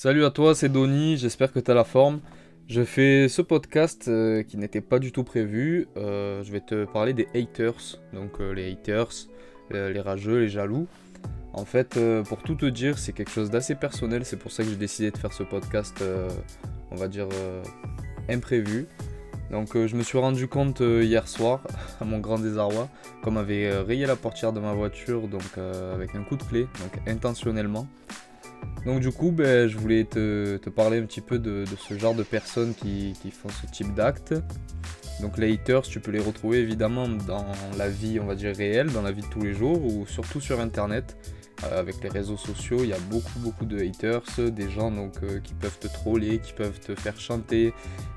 Salut à toi, c'est Donny, j'espère que tu as la forme. Je fais ce podcast euh, qui n'était pas du tout prévu. Euh, je vais te parler des haters, donc euh, les haters, les rageux, les jaloux. En fait, pour tout te dire, c'est quelque chose d'assez personnel, c'est pour ça que j'ai décidé de faire ce podcast, on va dire, imprévu. Donc je me suis rendu compte hier soir, à mon grand désarroi, qu'on m'avait rayé la portière de ma voiture donc avec un coup de clé, donc intentionnellement. Donc du coup, ben, je voulais te, parler un petit peu de, ce genre de personnes qui, font ce type d'actes. Donc les haters, tu peux les retrouver évidemment dans la vie, on va dire réelle, dans la vie de tous les jours, ou surtout sur Internet. Euh, avec les réseaux sociaux, il y a beaucoup beaucoup de haters, des gens donc euh, qui peuvent te troller, qui peuvent te faire chanter,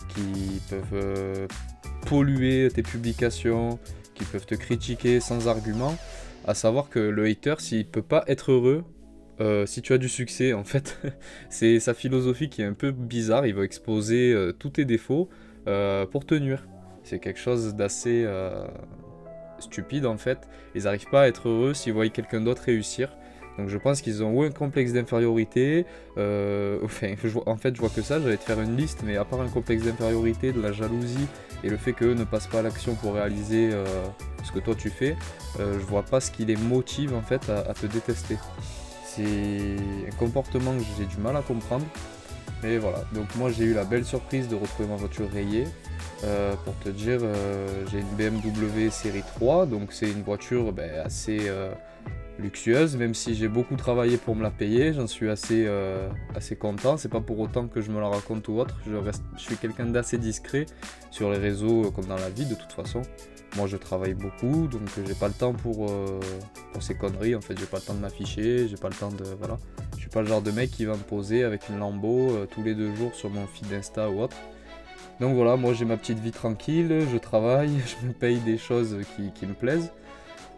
qui peuvent euh, polluer tes publications, qui peuvent te critiquer sans argument. À savoir que le hater, s'il peut pas être heureux, euh, si tu as du succès, en fait, c'est sa philosophie qui est un peu bizarre. Il va exposer euh, tous tes défauts euh, pour te nuire. C'est quelque chose d'assez stupide en fait. Ils n'arrivent pas à être heureux s'ils voient quelqu'un d'autre réussir. Donc je pense qu'ils ont ou un complexe d'infériorité, enfin, en fait je vois que ça, j'allais te faire une liste, mais à part un complexe d'infériorité, de la jalousie et le fait qu'eux ne passent pas à l'action pour réaliser ce que toi tu fais, je vois pas ce qui les motive en fait à te détester. C'est un comportement que j'ai du mal à comprendre. Mais voilà, donc moi j'ai eu la belle surprise de retrouver ma voiture rayée. Euh, pour te dire, euh, j'ai une BMW série 3, donc c'est une voiture ben, assez euh, luxueuse, même si j'ai beaucoup travaillé pour me la payer, j'en suis assez, assez content. C'est pas pour autant que je me la raconte ou autre, je, reste, je suis quelqu'un d'assez discret sur les réseaux comme dans la vie de toute façon. Moi je travaille beaucoup, donc j'ai pas le temps pour, euh, pour ces conneries. En fait, j'ai pas le temps de m'afficher, j'ai pas le temps de. Voilà. Je suis pas le genre de mec qui va me poser avec une lambeau euh, tous les deux jours sur mon feed d'Insta ou autre. Donc voilà, moi j'ai ma petite vie tranquille, je travaille, je me paye des choses qui, me plaisent.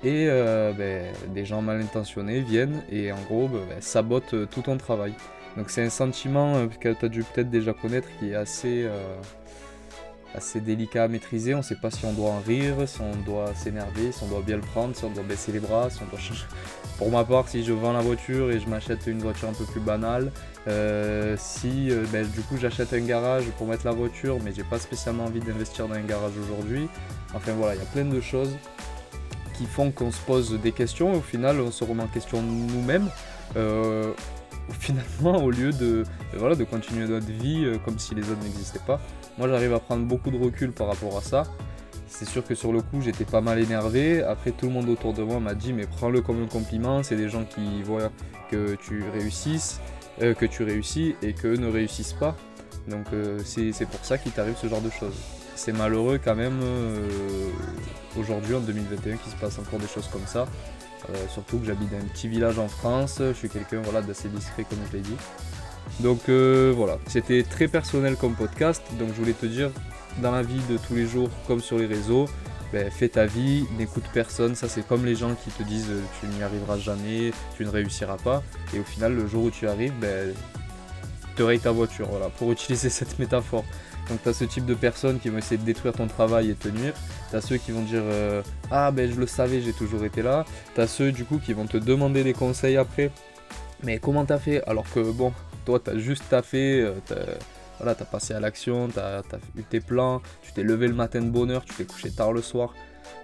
Et euh, ben, des gens mal intentionnés viennent et en gros ben, ben, sabotent tout ton travail. Donc c'est un sentiment que tu as dû peut-être déjà connaître qui est assez assez délicat à maîtriser. On ne sait pas si on doit en rire, si on doit s'énerver, si on doit bien le prendre, si on doit baisser les bras, si on doit changer. Pour ma part, si je vends la voiture et je m'achète une voiture un peu plus banale, euh, si euh, du coup j'achète un garage pour mettre la voiture, mais j'ai pas spécialement envie d'investir dans un garage aujourd'hui. Enfin voilà, il y a plein de choses qui font qu'on se pose des questions et au final on se remet en question nous-mêmes. Euh, finalement, au lieu de, voilà, de continuer notre vie comme si les autres n'existaient pas. Moi j'arrive à prendre beaucoup de recul par rapport à ça. C'est sûr que sur le coup j'étais pas mal énervé. Après tout le monde autour de moi m'a dit mais prends-le comme un compliment. C'est des gens qui voient que tu réussisses, euh, que tu réussis et qu'eux ne réussissent pas. Donc euh, c'est pour ça qu'il t'arrive ce genre de choses. C'est malheureux quand même euh, aujourd'hui en 2021 qu'il se passe encore des choses comme ça. surtout que j'habite dans un petit village en France, je suis quelqu'un voilà, d'assez discret comme je l'ai dit. Donc euh, voilà, c'était très personnel comme podcast. Donc je voulais te dire, dans la vie de tous les jours, comme sur les réseaux, ben, fais ta vie, n'écoute personne. Ça, c'est comme les gens qui te disent euh, tu n'y arriveras jamais, tu ne réussiras pas. Et au final, le jour où tu arrives, ben, te raye ta voiture. Voilà, pour utiliser cette métaphore. Donc, tu as ce type de personnes qui vont essayer de détruire ton travail et te nuire. Tu as ceux qui vont dire euh, Ah, ben je le savais, j'ai toujours été là. Tu as ceux du coup qui vont te demander des conseils après. Mais comment t'as fait? Alors que bon, toi, tu as juste taffé, euh, tu as passé à l'action, tu as, eu tes plans, tu t'es levé le matin de bonne heure, tu t'es couché tard le soir.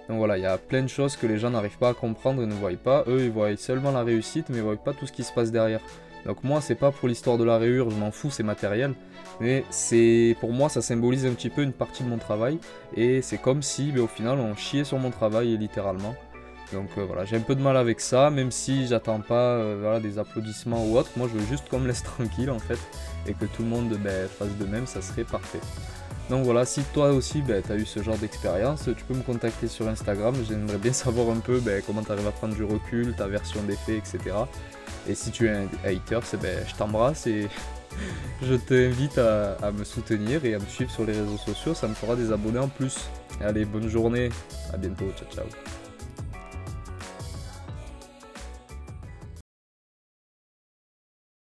Donc voilà, il y a plein de choses que les gens n'arrivent pas à comprendre et ne voient pas. Eux, ils voient seulement la réussite, mais ils voient pas tout ce qui se passe derrière. Donc moi, c'est pas pour l'histoire de la rayure, je m'en fous, c'est matériel. Mais c'est pour moi, ça symbolise un petit peu une partie de mon travail. Et c'est comme si, ben, au final, on chiait sur mon travail, littéralement. Donc euh, voilà, j'ai un peu de mal avec ça, même si j'attends pas euh, des applaudissements ou autre. Moi, je veux juste qu'on me laisse tranquille en fait et que tout le monde ben, fasse de même, ça serait parfait. Donc voilà, si toi aussi ben, tu as eu ce genre d'expérience, tu peux me contacter sur Instagram. J'aimerais bien savoir un peu comment tu arrives à prendre du recul, ta version des faits, etc. Et si tu es un hater, je t'embrasse et je t'invite à, à me soutenir et à me suivre sur les réseaux sociaux. Ça me fera des abonnés en plus. Allez, bonne journée, à bientôt, ciao ciao.